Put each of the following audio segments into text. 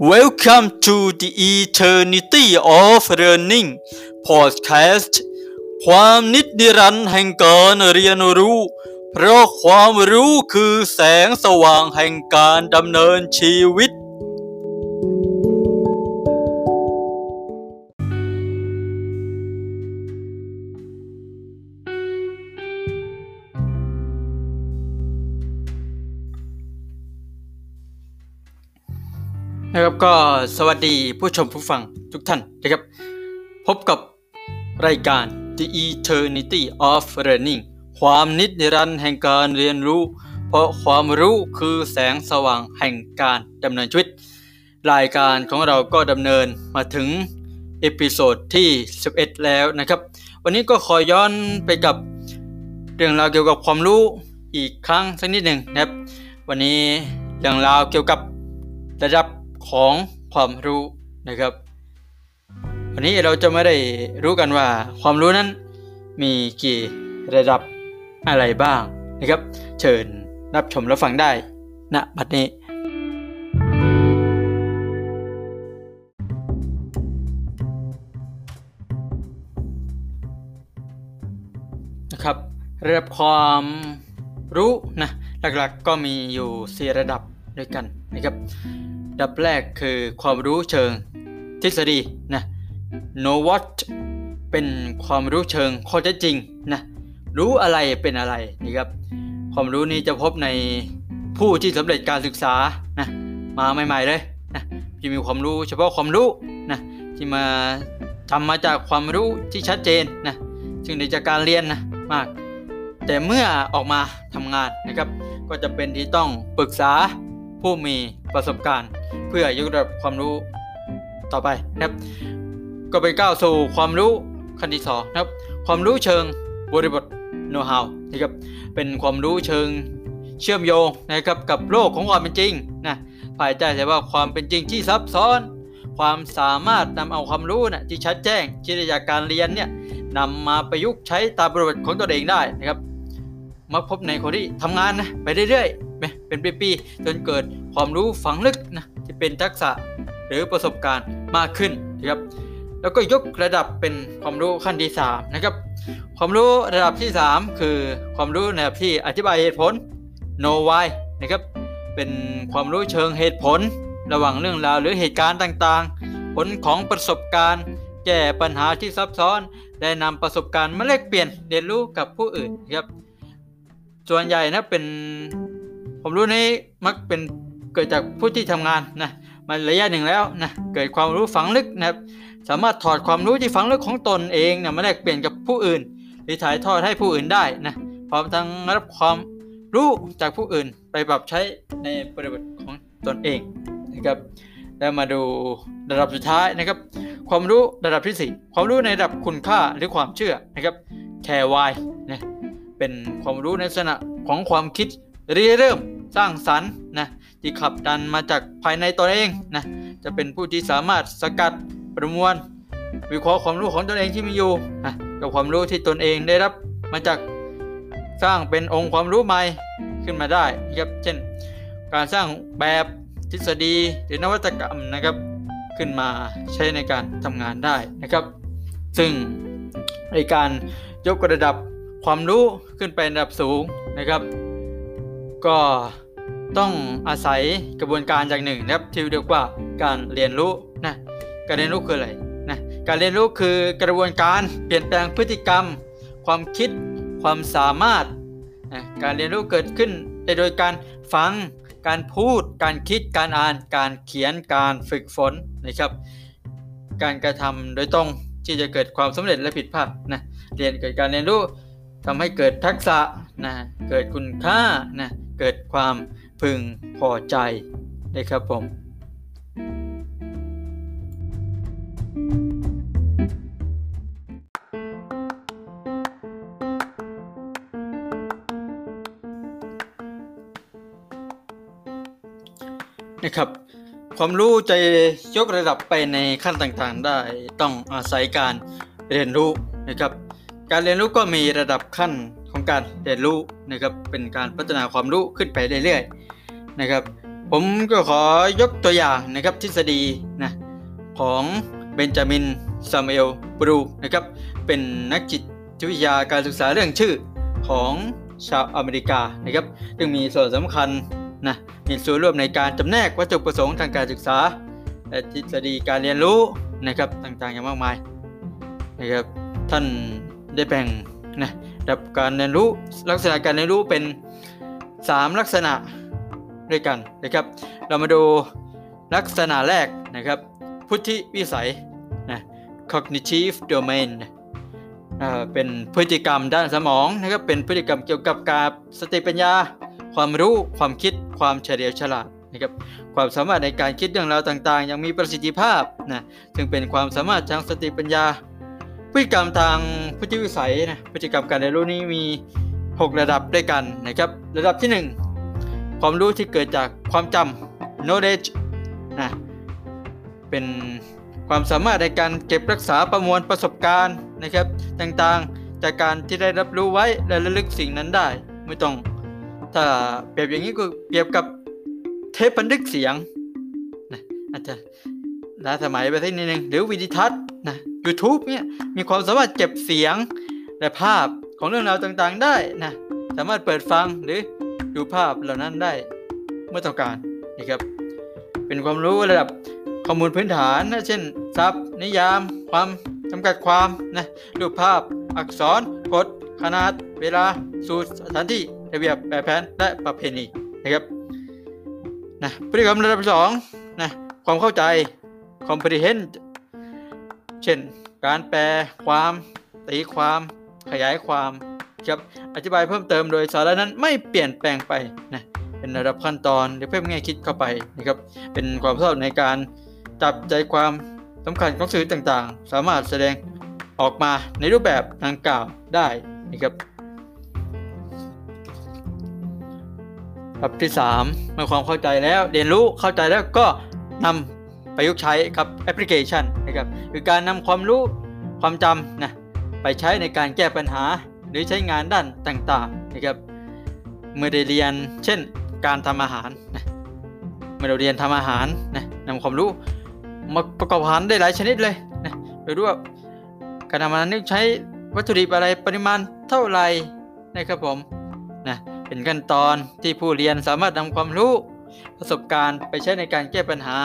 Welcome to the Eternity of Learning Podcast ความนิดนิรันดรแห่งการเรียนรู้ เพราะความรู้คือแสงสว่างแห่งการดำเนินชีวิต ก็สวัสดีผู้ชมผู้ฟังทุกท่านนะครับ พบกับรายการ The Eternity of Learning ความนิจนิรันดร์แห่งการเรียนรู้ เพราะความรู้คือแสงสว่างแห่งการดำเนินชีวิต รายการของเราก็ดำเนินมาถึง episode ที่ 11 แล้วนะครับ วันนี้ก็ขอย้อนไปกับเรื่องราวเกี่ยวกับความรู้อีกครั้งสักนิดหนึ่งนะครับ วันนี้เรื่องราวเกี่ยวกับระดับ ของความรู้นะครับ วันนี้เราจะไม่ได้รู้กันว่าความรู้นั้นมีกี่ระดับอะไรบ้างนะครับ เชิญรับชมรับฟังได้ณบัดนี้นะครับระดับความรู้นะหลักๆก็มีอยู่ 4 ระดับด้วยกันนะครับ ดับแรกคือความรู้เชิงทฤษฎีนะ know what เป็นความรู้เชิงข้อเท็จจริงนะรู้อะไรเป็นอะไรนะครับความรู้นี้จะพบในผู้ที่สำเร็จการศึกษานะมาใหม่ ๆเลยนะที่มีความรู้เฉพาะความรู้นะที่มาทำมาจากความรู้ที่ชัดเจนนะซึ่งในจากการเรียนนะมาก แต่เมื่อออกมาทำงานนะครับ ก็จะเป็นที่ต้องปรึกษาผู้มีประสบการณ์ พื่อยกระดับความรู้ต่อไปนะครับ ก็ไปก้าวสู่ความรู้ขั้นที่สองนะครับ ความรู้เชิงบริบท know how นะครับเป็นความรู้เชิงเชื่อมโยงนะครับกับโลกของความเป็นจริงนะภายใต้แต่ว่าความเป็นจริงที่ซับซ้อน ความสามารถนำเอาความรู้นะที่ชัดแจ้งที่ได้จากการเรียนเนี่ยนำมาประยุกต์ใช้ตามบริบทของตัวเองได้นะครับมักพบในคนที่ทำงานนะไปเรื่อยๆเป็นปีๆจนเกิดความรู้ฝังลึกนะ ที่เป็นทักษะหรือประสบการณ์มากขึ้นนะครับ แล้วก็ยกระดับเป็นความรู้ขั้นที่3นะครับ ความรู้ระดับที่ 3 คือความรู้ในระดับที่อธิบายเหตุผล no why นะครับ เป็นความรู้เชิงเหตุผล ระหว่างเรื่องราวหรือเหตุการณ์ต่างๆ ผลของประสบการณ์ แก้ปัญหาที่ซับซ้อนได้นำประสบการณ์มาแลกเปลี่ยนเรียนรู้กับผู้อื่นครับ ส่วนใหญ่นะเป็นผมรู้นี้มักเป็น เกิดจากผู้ที่ทำงานนะมาระยะหนึ่งแล้วนะเกิดความรู้ฝังลึกนะครับสามารถถอดความรู้ที่ฝังลึกของตนเองนะมาแลกเปลี่ยนกับผู้อื่น หรือถ่ายทอดให้ผู้อื่นได้นะพร้อมทั้งรับความรู้จากผู้อื่นไปปรับใช้ในบริบทของตนเองนะครับแล้วมาดูระดับสุดท้ายนะครับ ความรู้ระดับที่ 4 ความรู้ในระดับคุณค่าหรือความเชื่อนะครับแคร์วายนะเป็นความรู้ในลักษณะของความคิดริเริ่มสร้างสรรค์นะ ที่ขับดันมาจากภายในตนเองนะจะเป็นผู้ที่สามารถสกัดประมวล วิเคราะห์ความรู้ของตนเองที่มีอยู่นะกับความรู้ที่ตนเองได้รับมาจากสร้างเป็นองค์ความรู้ใหม่ขึ้นมาได้นะครับเช่น การสร้างแบบทฤษฎีหรือนวัตกรรมนะครับขึ้นมาใช้ในการทำงานได้นะครับ ซึ่งในการยกระดับความรู้ขึ้นไประดับสูงนะครับ ก็ ต้องอาศัยกระบวนการอย่างหนึ่งนะครับที่เรียกว่าการเรียนรู้นะการเรียนรู้คืออะไรนะการเรียนรู้คือกระบวนการเปลี่ยนแปลงพฤติกรรม ความคิดความสามารถนะการเรียนรู้เกิดขึ้นได้โดยการฟังการพูด การคิดการอ่าน การเขียนการฝึกฝนนะครับ การกระทำโดยตรงที่จะเกิดความสำเร็จและผิดพลาดนะเรียนเกิดการเรียนรู้ทำให้เกิดทักษะนะเกิดคุณค่านะเกิดความ พึงพอใจนะครับผมนะครับความรู้จะยกระดับไปในขั้นต่างๆ ได้ต้องอาศัยการเรียนรู้นะครับ การเรียนรู้ก็มีระดับขั้น ของการเรียนรู้นะครับเป็นการพัฒนาความรู้ขึ้นไปเรื่อยๆนะครับ ผมก็ขอยกตัวอย่างนะครับทฤษฎีนะของเบนจามินซามูเอลบรูนะครับเป็นนักจิตวิทยาการศึกษาเรื่องชื่อของชาวอเมริกานะครับซึ่งมีส่วนสำคัญนะมีส่วนร่วมในการจำแนกวัตถุประสงค์ทางการศึกษาและทฤษฎีการเรียนรู้นะครับต่างๆอย่างมากมายนะครับท่านได้แบ่งนะ ระดับการเรียนรู้ลักษณะการเรียนรู้เป็น 3 ลักษณะด้วยกันนะครับ เรามาดูลักษณะแรกนะครับ พุทธิวิสัยนะ cognitive domain เป็นพฤติกรรมด้านสมองนะครับเป็นพฤติกรรมเกี่ยวกับการสติปัญญา ความรู้ความคิดความเฉลียวฉลาดนะครับความสามารถในการคิดเรื่องราวต่างๆยังมีประสิทธิภาพนะซึ่งเป็นความสามารถทางสติปัญญา พฤติกรรมทาง พฤติวิสัยนะพฤติกรรมการเรียนรู้นี้มี 6 ระดับด้วยกันนะครับ ระดับที่ 1 ความรู้ที่เกิดจากความจำ knowledge นะเป็นความสามารถในการเก็บรักษาประมวลประสบการณ์นะครับต่างๆจากการที่ได้รับรู้ไว้และระลึกสิ่งนั้นได้ ไม่ต้องถ้าเปรียบอย่างนี้ก็เปรียบกับเทปบันทึกเสียงนะอาจจะล้าสมัยไปสักนิดนึงหรือวิดีทัศน์ YouTube เนี่ยมีความสามารถเก็บเสียงและภาพของเรื่องราวต่างๆได้นะสามารถเปิดฟังหรือดูภาพเหล่านั้นได้เมื่อต้องการนะครับเป็นความรู้ระดับข้อมูลพื้นฐานนะเช่นศัพท์นิยาม ความจำกัดความนะรูปภาพ อักษรกฎขนาด เวลาสูตรสถานที่ระเบียบแบบแผนและประเพณีนะครับนะพฤติกรรมระดับสองนะความเข้าใจ comprehend เช่น การแปลความ ตีความ ขยายความครับอธิบายเพิ่มเติมโดยสาระนั้นไม่เปลี่ยนแปลงไปนะเป็นระดับขั้นตอนหรือเพิ่มแง่คิดเข้าไปนะครับเป็นความชอบในการจับใจความสำคัญของสื่อต่างๆ สามารถแสดงออกมาในรูปแบบดังกล่าวได้นะครับระดับที่ 3 เมื่อความเข้าใจแล้วเรียนรู้เข้าใจแล้วก็นำประยุกต์ใช้ครับแอปพลิเคชัน นะครับคือการนำความรู้ความจำนะไปใช้ในการแก้ปัญหาหรือใช้งานด้านต่างๆนะครับเมื่อได้เรียนเช่นการทำอาหารนะเมื่อเราเรียนทำอาหารนะนำความรู้มาประกอบอาหารได้หลายชนิดเลยนะโดยรู้ว่าการทำอาหารนี่ใช้วัตถุดิบอะไรปริมาณเท่าไหร่นะครับผมนะเป็นขั้นตอนที่ผู้เรียนสามารถนำความรู้ประสบการณ์ไปใช้ในการแก้ปัญหา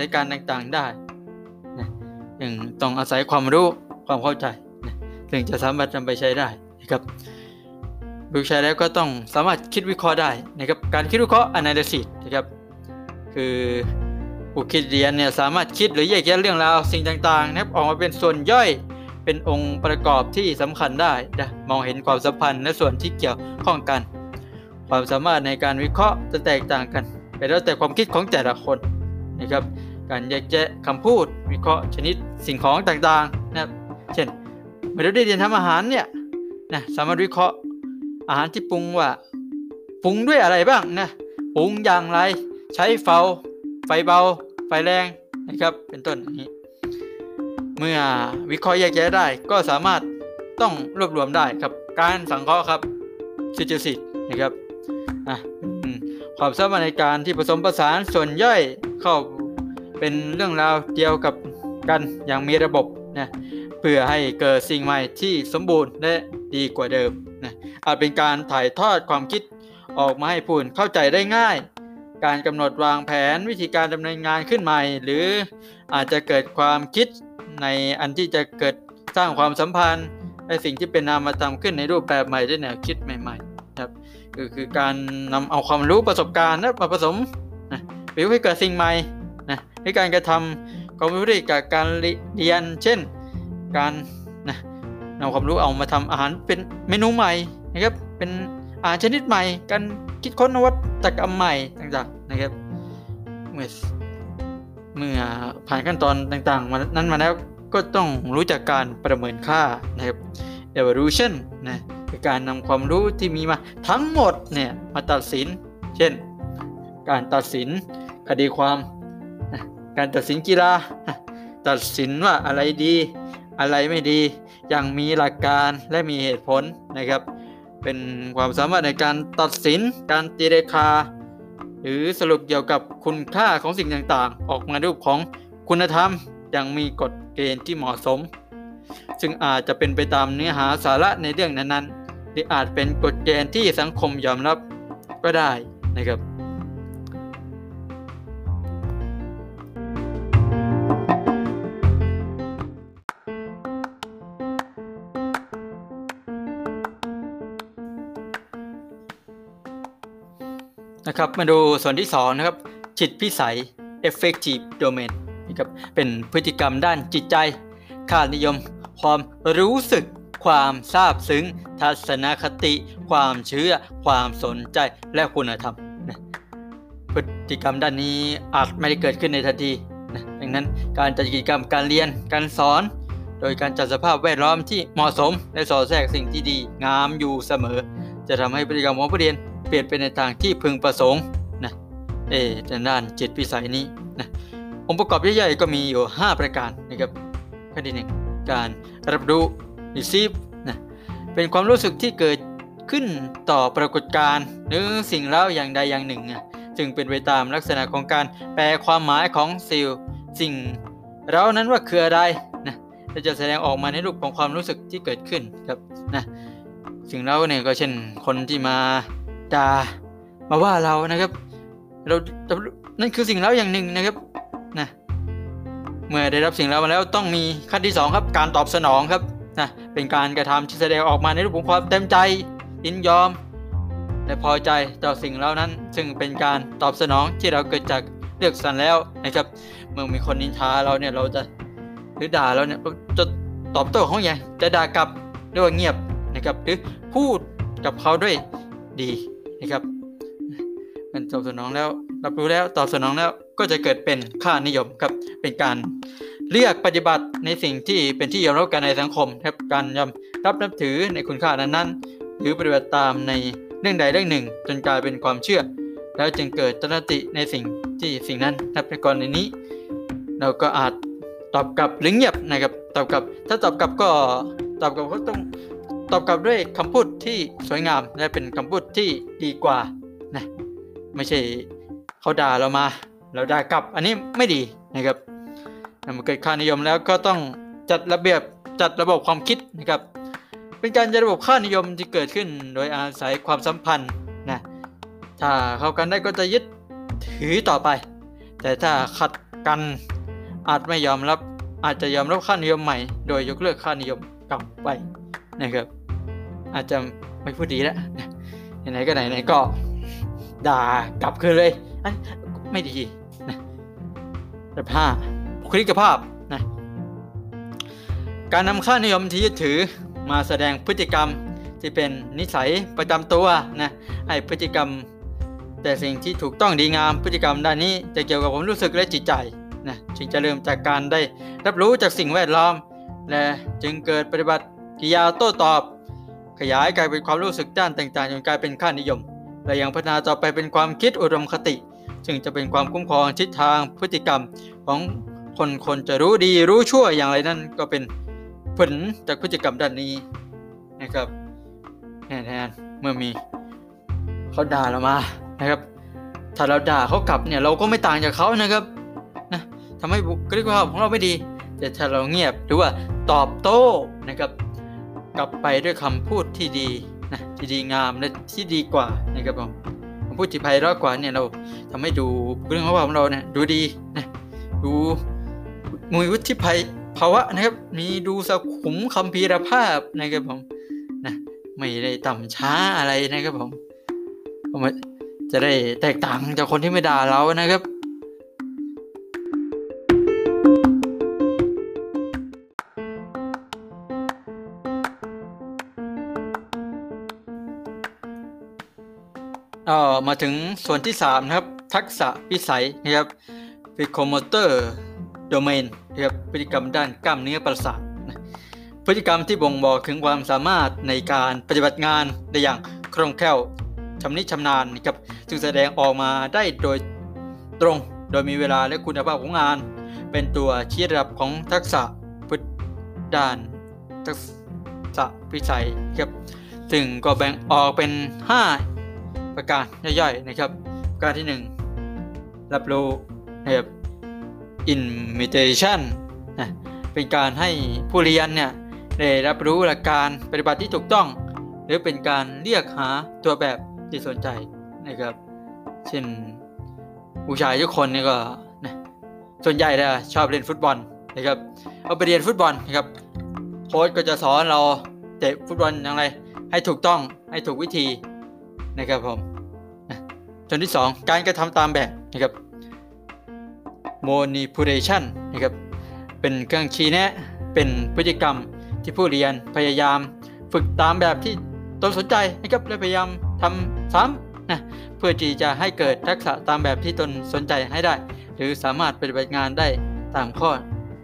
ในการต่างๆได้ จึงต้องอาศัยความรู้ความเข้าใจถึงจะสามารถนำไปใช้ได้นะครับบุกใช้แล้วก็ต้องสามารถคิดวิเคราะห์ได้นะครับการคิดวิเคราะห์ analysis นะครับคือผู้คิดเรียนเนี่ยสามารถคิดหรือแยกแยะเรื่องราวสิ่งต่างๆนะครับออกมาเป็นส่วนย่อยเป็นองค์ประกอบที่สำคัญได้นะมองเห็นความสัมพันธ์และส่วนที่เกี่ยวข้องกัน ความสามารถในการวิเคราะห์จะแตกต่างกันไปแล้วแต่ความคิดของแต่ละคนนะครับ การแยกแยะคำพูด วิเคราะห์ชนิดสิ่งของต่างๆนะครับเช่นเมื่อได้เรียนทำอาหารเนี่ยนะสามารถวิเคราะห์อาหารที่ปรุงว่าปรุงด้วยอะไรบ้างนะปรุงอย่างไรใช้เฟาไฟเบา ไฟแรงนะครับเป็นต้นนี้เมื่อวิเคราะห์แยกแยะได้ก็สามารถต้องรวบรวมได้ครับ การสังเคราะห์ครับซิจิสิตนะครับความสามารถในการที่ผสมผสานส่วนย่อยเข้า เป็นเรื่องราวเดียวกับกันอย่างมีระบบนะเพื่อให้เกิดสิ่งใหม่ที่สมบูรณ์และดีกว่าเดิมนะอาจเป็นการถ่ายทอดความคิดออกมาให้ผู้อื่นเข้าใจได้ง่าย การกำหนดวางแผนวิธีการดำเนินงานขึ้นใหม่ หรืออาจจะเกิดความคิดในอันที่จะเกิดสร้างความสัมพันธ์ในสิ่งที่เป็นนามธรรมขึ้นในรูปแบบใหม่ด้วยแนวคิดใหม่ๆครับคือคือการนำเอาความรู้ประสบการณ์นะมาผสมนะไปให้เกิดสิ่งใหม่ นะในการกระทำความรู้กับการเรียน เช่น การนะนำความรู้เอามาทำอาหารเป็นเมนูใหม่นะครับเป็นอาหารชนิดใหม่ การคิดค้นนวัตกรรมใหม่ต่างๆนะครับเมื่อเมื่อผ่านขั้นตอนต่างๆมานั้นมาแล้วก็ต้องรู้จักการประเมินค่านะครับ evaluation นะคือการนำความรู้ที่มีมาทั้งหมดเนี่ยมาตัดสิน เช่น การตัดสินคดีความนะ การตัดสินกีฬา ตัดสินว่าอะไรดี อะไรไม่ดี อย่างมีหลักการและมีเหตุผลนะครับ เป็นความสามารถในการตัดสินการตีราคา หรือสรุปเกี่ยวกับคุณค่าของสิ่งต่างๆ ออกมารูปของคุณธรรมอย่างมีกฎเกณฑ์ที่เหมาะสม ซึ่งอาจจะเป็นไปตามเนื้อหาสาระในเรื่องนั้นๆ หรืออาจเป็นกฎเกณฑ์ที่สังคมยอมรับก็ได้นะครับ ครับมาดูส่วนที่2นะครับจิตพิสัย effective domain นะครับเป็นพฤติกรรมด้านจิตใจ ค่านิยม ความรู้สึก ความซาบซึ้ง ทัศนคติ ความเชื่อ ความสนใจและคุณธรรมนะพฤติกรรมด้านนี้อาจไม่ได้เกิดขึ้นในทันทีนะดังนั้นการจัดกิจกรรมการเรียนการสอน โดยการจัดสภาพแวดล้อมที่เหมาะสมและสอดแทรกสิ่งที่ดีงามอยู่เสมอ จะทำให้พฤติกรรมของผู้เรียน ปลี่ยนไปในทางที่พึงประสงค์นะเอด้านจิตพิสัยนี้นะองค์ประกอบใหญ่ๆก็มีอยู่ 5 ประการนะครับข้อที่หนึ่งการรับรู้ receive นะเป็นความรู้สึกที่เกิดขึ้นต่อปรากฏการณ์หรือสิ่งเล่าอย่างใดอย่างหนึ่งนะจึงเป็นไปตามลักษณะของการแปลความหมายของสิ่งสิ่งเรานั้นว่าคืออะไรนะจะแสดงออกมาในรูปของความรู้สึกที่เกิดขึ้นครับนะสิ่งเล่าเนี่ยก็เช่นคนที่มา ด่ามาว่าเรานะครับ เรานั่นคือสิ่งเล่าอย่างหนึ่งนะครับนะเมื่อได้รับสิ่งเล่ามาแล้วต้องมีขั้นที่ 2 ครับ การตอบสนองครับนะเป็นการกระทำที่แสดงออกมาในรูปของความเต็มใจยินยอม และพอใจต่อสิ่งเล่านั้น ซึ่งเป็นการตอบสนองที่เราเกิดจากเลือกสรรแล้วนะครับ เมื่อมีคนนินทาเราเนี่ยเราจะหรือด่าเราเนี่ยจะตอบโต้เขาอย่างจะด่ากลับด้วยเงียบนะครับหรือพูดกับเขาด้วยดี นะครับ มันตอบสนองแล้วรับรู้แล้วตอบสนองแล้วก็จะเกิดเป็นค่านิยมครับเป็นการเลือกปฏิบัติในสิ่งที่เป็นที่ยอมรับกันในสังคมครับการยอมรับนับถือในคุณค่านั้นๆ หรือปฏิบัติตามในเรื่องใดเรื่องหนึ่ง จนกลายเป็นความเชื่อ แล้วจึงเกิดตนติในสิ่งที่สิ่งนั้นนับในกรณีนี้ เราก็อาจตอบกลับหรือเงียบนะครับ ตอบกลับ ถ้าตอบกลับก็ตอบกลับก็ต้อง ตอบกลับด้วยคำพูดที่สวยงามและเป็นคำพูดที่ดีกว่านะไม่ใช่เขาด่าเรามา เราด่ากลับ อันนี้ไม่ดีนะครับมันเกิดค่านิยมแล้วก็ต้องจัดระเบียบจัดระบบความคิดนะครับ เป็นการจัดระบบค่านิยมที่เกิดขึ้นโดยอาศัยความสัมพันธ์นะถ้าเข้ากันได้ก็จะยึดถือต่อไป แต่ถ้าขัดกันอาจไม่ยอมรับอาจจะยอมรับค่านิยมใหม่ โดยยกเลิกค่านิยมกลับไปนะครับ อาจจะไม่พูดดีแล้วไหนก็ไหนไหนก็ ด่ากลับคืนเลยไม่ดีนะแบบห้าบุคลิกภาพนะการนำค่านิยมที่ยึดถือมาแสดงพฤติกรรมที่เป็นนิสัยประจำตัวนะให้พฤติกรรม แต่สิ่งที่ถูกต้องดีงามพฤติกรรมด้านนี้จะเกี่ยวกับความรู้สึกและจิตใจนะจึงจะเริ่มจากการได้รับรู้จากสิ่งแวดล้อม และจึงเกิดปฏิบัติกิริยาโต้ตอบ ขยายกลายเป็นความรู้สึกด้านต่างๆจนกลายเป็นค่านิยม และยังพัฒนาต่อไปเป็นความคิดอุดมคติ ซึ่งจะเป็นความคุ้มครองทิศทางพฤติกรรมของคนคนจะรู้ดีรู้ชั่วอย่างไรนั่นก็เป็นผลจากพฤติกรรมด้านนี้นะครับแน่ๆเมื่อมีเขาด่าเรามานะครับ ถ้าเราด่าเขากลับเนี่ยเราก็ไม่ต่างจากเขานะครับนะทำให้บุคลิกภาพของเราไม่ดี แต่ถ้าเราเงียบหรือว่าตอบโต้นะครับ กลับไปด้วยคำพูดที่ดีนะที่ดีงามและที่ดีกว่านะครับผมคำพูดที่ไพเราะกว่าเนี่ยเราทำให้ดูเรื่องของเราเนี่ยดูดีนะดูมุยวุฒิภัยภาวะนะครับ มีดูสขุมคำพีรภาพนะครับผมนะไม่ได้ต่ำช้าอะไรนะครับผมผมจะได้แตกต่างจากคนที่ไม่ด่าเรานะครับ ออมาถึงส่วนที่3นะครับ ทักษะพิสัยนะครับ p h y c o m o t o r domain นะครับพฤติกรรมด้านกล้ามเนื้อประสาทพฤติกรรมที่บ่งบอกถึงความสามารถในการปฏิบัติงานได้อย่างคล่องแคล่วชำนิชำนาญนะครับจึงแสดงออกมาได้โดยตรง โดยมีเวลาและคุณภาพของงาน เป็นตัวชี้ระดับของทักษะพุทด้านทักษะพิสัยครับซึ่งก็แบ่งออกเป็น 5 ประการย่อยๆนะครับประการที่ 1 รับรู้นะครับ imitation นะเป็นการให้ผู้เรียนเนี่ยได้รับรู้หลักการปฏิบัติที่ถูกต้อง หรือเป็นการเรียกหาตัวแบบที่สนใจนะครับ เช่นผู้ชายทุกคนนี่ก็นะส่วนใหญ่นะชอบเล่นฟุตบอลนะครับเอาไปเรียนฟุตบอลนะครับโค้ชก็จะสอนเราเตะฟุตบอลอย่างไรให้ถูกต้องให้ถูกวิธี นะครับผมจนที่ 2 การกระทำตามแบบนะครับ manipulation นะครับเป็นเครื่องชี้แนะเป็นพฤติกรรมที่ผู้เรียนพยายาม ฝึกตามแบบที่ตนสนใจนะครับและพยายามทำซ้ำนะเพื่อที่จะให้เกิดทักษะตามแบบที่ตนสนใจให้ได้ หรือสามารถปฏิบัติงานได้ตามข้อ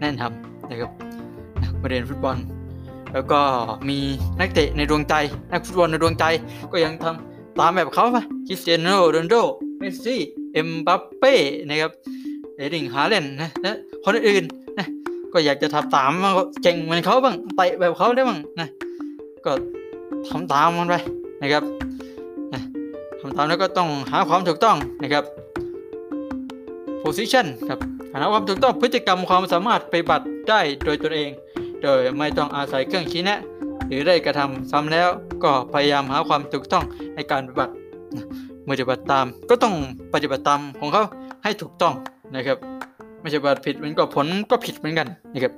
แนะนำนะครับมาเรียนฟุตบอล แล้วก็มีนักเตะในดวงใจ นักฟุตบอลในดวงใจก็ยังทำ ตามแบบเขาปะคริสเตียโนโรนัลโดเมสซี่เอ็มบัปเป้นะครับเออร์ลิงฮาลันด์นะและคนอื่นนะก็อยากจะทำตามมันเก่งเหมือนเขาบ้างเตะแบบเขาได้บ้างนะก็ทำตามมันไปนะครับนะทำตามแล้วก็ต้องหาความถูกต้องนะครับ position ครับหาความถูกต้องพฤติกรรมความสามารถไปบัติได้โดยตนเอง โดยไม่ต้องอาศัยเครื่องชี้แนะ หรือได้กระทำซ้ำแล้วก็พยายามหาความถูกต้องในการปฏิบัติเมื่อปฏิบัติตาม ก็ต้องปฏิบัติตามของเขาให้ถูกต้องนะครับ ไม่ใช่ปฏิบัติผิดมันก็ผลก็ผิดเหมือนกันนะครับ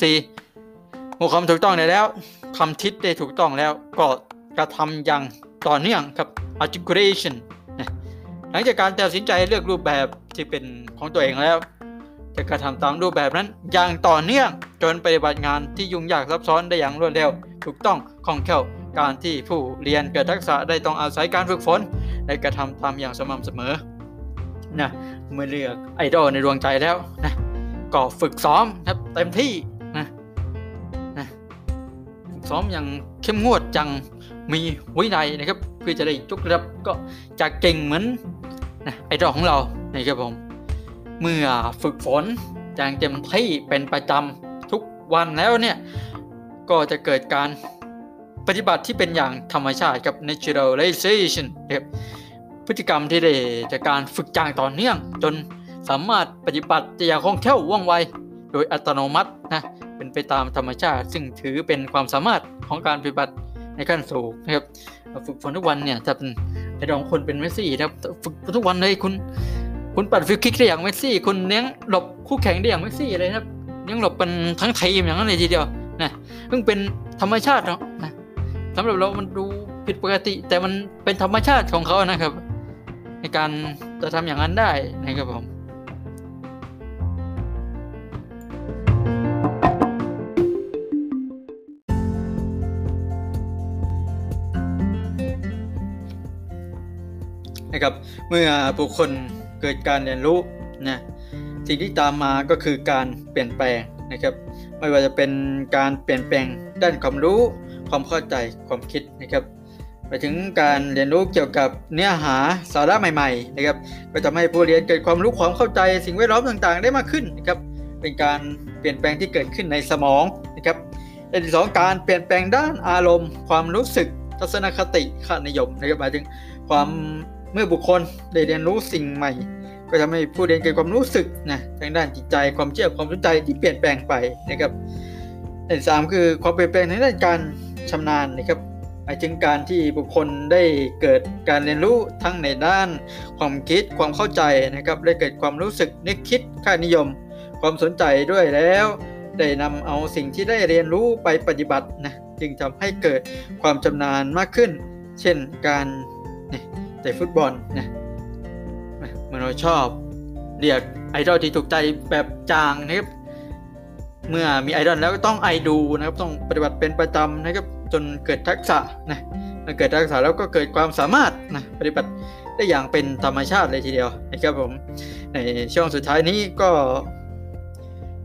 สี่เมื่อความถูกต้องได้แล้วคำทิศได้ถูกต้องแล้วก็กระทำอย่างต่อเนื่องครับ articulation หลังจากการตัดสินใจเลือกรูปแบบที่เป็นของตัวเองแล้ว จะกระทำตามรูปแบบนั้น อย่างต่อเนื่องจนปฏิบัติงานที่ยุ่งยากซับซ้อนได้อย่างรวดเร็ว ถูกต้องคล่องแคล่วการที่ผู้เรียนเกิดทักษะได้ต้องอาศัยการฝึกฝนและกระทำตามอย่างสม่ำเสมอนะเมื่อเลือกไอดอลในดวงใจแล้วนะก็ฝึกซ้อมครับเต็มที่นะนะซ้อมอย่างเข้มงวดจังมีวินัยนะครับเพื่อจะได้ยกระดับก็จะเก่งเหมือนนะไอดอลของเรานะครับผม เมื่อฝึกฝนอย่างเต็มที่เป็นประจำทุกวันแล้วเนี่ย ก็จะเกิดการปฏิบัติที่เป็นอย่างธรรมชาติกับ naturalization นะครับพฤติกรรมที่ได้จากการฝึกอย่างต่อเนื่อง จนสามารถปฏิบัติอย่างคล่องแคล่วว่องไว โดยอัตโนมัตินะเป็นไปตามธรรมชาติ ซึ่งถือเป็นความสามารถของการปฏิบัติในขั้นสูงนะครับฝึกฝนทุกวันเนี่ยถ้าเป็นไอดอลคุณเป็นเมสซี่นะครับฝึกทุกวันเลยคุณ คุณปั่น free kick ได้อย่างเมสซี่ คุณเลี้ยงหลบคู่แข่งได้อย่างเมสซี่เลยครับเลี้ยงหลบเป็นทั้งทีมอย่างนั้นเลยทีเดียวนะเพิ่งเป็นธรรมชาติเนาะนะสำหรับเรามันดูผิดปกติ แต่มันเป็นธรรมชาติของเขานะครับ ในการจะทำอย่างนั้นได้นะครับผมนะครับเมื่อบุคคล เกิดการเรียนรู้นะสิ่งที่ตามมาก็คือการเปลี่ยนแปลงนะครับ ไม่ว่าจะเป็นการเปลี่ยนแปลงด้านความรู้ ความเข้าใจความคิดนะครับไปถึงการเรียนรู้เกี่ยวกับเนื้อหาสาระใหม่ๆนะครับก็ทำให้ผู้เรียนเกิดความรู้ความเข้าใจสิ่งแวดล้อมต่างๆ ได้มากขึ้นนะครับเป็นการเปลี่ยนแปลงที่เกิดขึ้นในสมองนะครับอันที่สองการเปลี่ยนแปลงด้านอารมณ์ ความรู้สึกทัศนคติค่านิยมนะครับหมายถึงความ เมื่อบุคคลได้เรียนรู้สิ่งใหม่ ก็ทำให้ผู้เรียนเกิดความรู้สึกนะทางด้านจิตใจความเชื่อความสนใจที่เปลี่ยนแปลงไปนะครับอันสามคือความเปลี่ยนแปลงในด้านการชำนาญนะครับหมายถึงการที่บุคคลได้เกิดการเรียนรู้ทั้งในด้าน ความคิดความเข้าใจนะครับได้เกิดความรู้สึกนึกคิดค่านิยม ความสนใจด้วยแล้ว ได้นำเอาสิ่งที่ได้เรียนรู้ไปปฏิบัตินะจึงทำให้เกิดความชำนาญมากขึ้น เช่นการ เตะฟุตบอลนะมื่อเราชอบเรียกไอดอลที่ถูกใจแบบจางนะครับ เมื่อมีไอดอลแล้วก็ต้องไอดูนะครับ ต้องปฏิบัติเป็นประจำนะครับ จนเกิดทักษะนะเมื่อเกิดทักษะแล้วก็เกิดความสามารถนะปฏิบัติได้อย่างเป็นธรรมชาติเลยทีเดียวนะครับผม ในช่วงสุดท้ายนี้ก็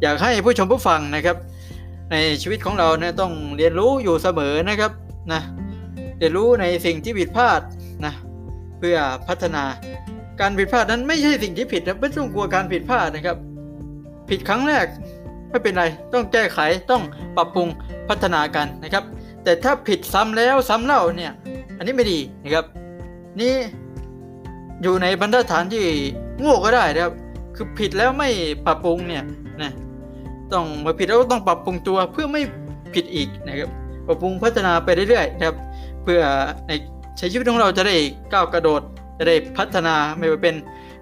อยากให้ผู้ชมผู้ฟังนะครับ ในชีวิตของเราเนี่ยต้องเรียนรู้อยู่เสมอนะครับนะเรียนรู้ในสิ่งที่ผิดพลาด เพื่อพัฒนาการผิดพลาดนั้นไม่ใช่สิ่งที่ผิดนะไม่ต้องกลัวการผิดพลาดนะครับ ผิดครั้งแรกไม่เป็นไร ต้องแก้ไขต้องปรับปรุงพัฒนากันนะครับ แต่ถ้าผิดซ้ำแล้วซ้ำเล่าเนี่ย อันนี้ไม่ดีนะครับ นี่อยู่ในบรรทัดฐานที่โง่ก็ได้นะครับ คือผิดแล้วไม่ปรับปรุงเนี่ยนะต้องมาผิดแล้วต้องปรับปรุงตัวเพื่อไม่ผิดอีกนะครับ ปรับปรุงพัฒนาไปเรื่อยๆนะครับ เพื่อใน ใช้ชีวิตของเราจะได้ก้าวกระโดดจะได้พัฒนาไม่ว่าเป็น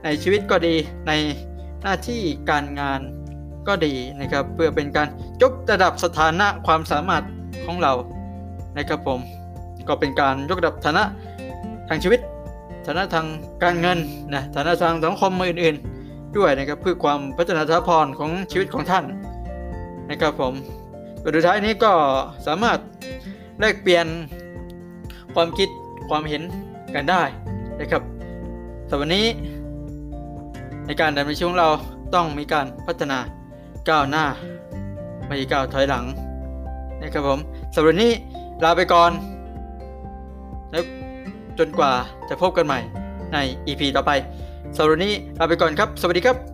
ในชีวิตก็ดีในหน้าที่การงานก็ดีนะครับ เพื่อเป็นการยกระดับสถานะความสามารถของเรานะครับผมก็เป็นการยกระดับฐานะทางชีวิต ฐานะทางการเงินนะฐานะทางสังคมอื่นๆ ด้วยนะครับเพื่อความพัฒนาทพรของชีวิตของท่านนะครับผมสุดท้ายนี้ก็สามารถแลกเปลี่ยนความคิด ความเห็นกันได้นะครับแต่วันนี้ ในการดำเนินชีวิตของเราต้องมีการพัฒนาก้าวหน้า ไม่ก้าวถอยหลังนะครับผมสำหรับวันนี้ลาไปก่อน แล้วจนกว่าจะพบกันใหม่ใน EP ต่อไปสำหรับวันนี้ลาไปก่อนครับ สวัสดีครับ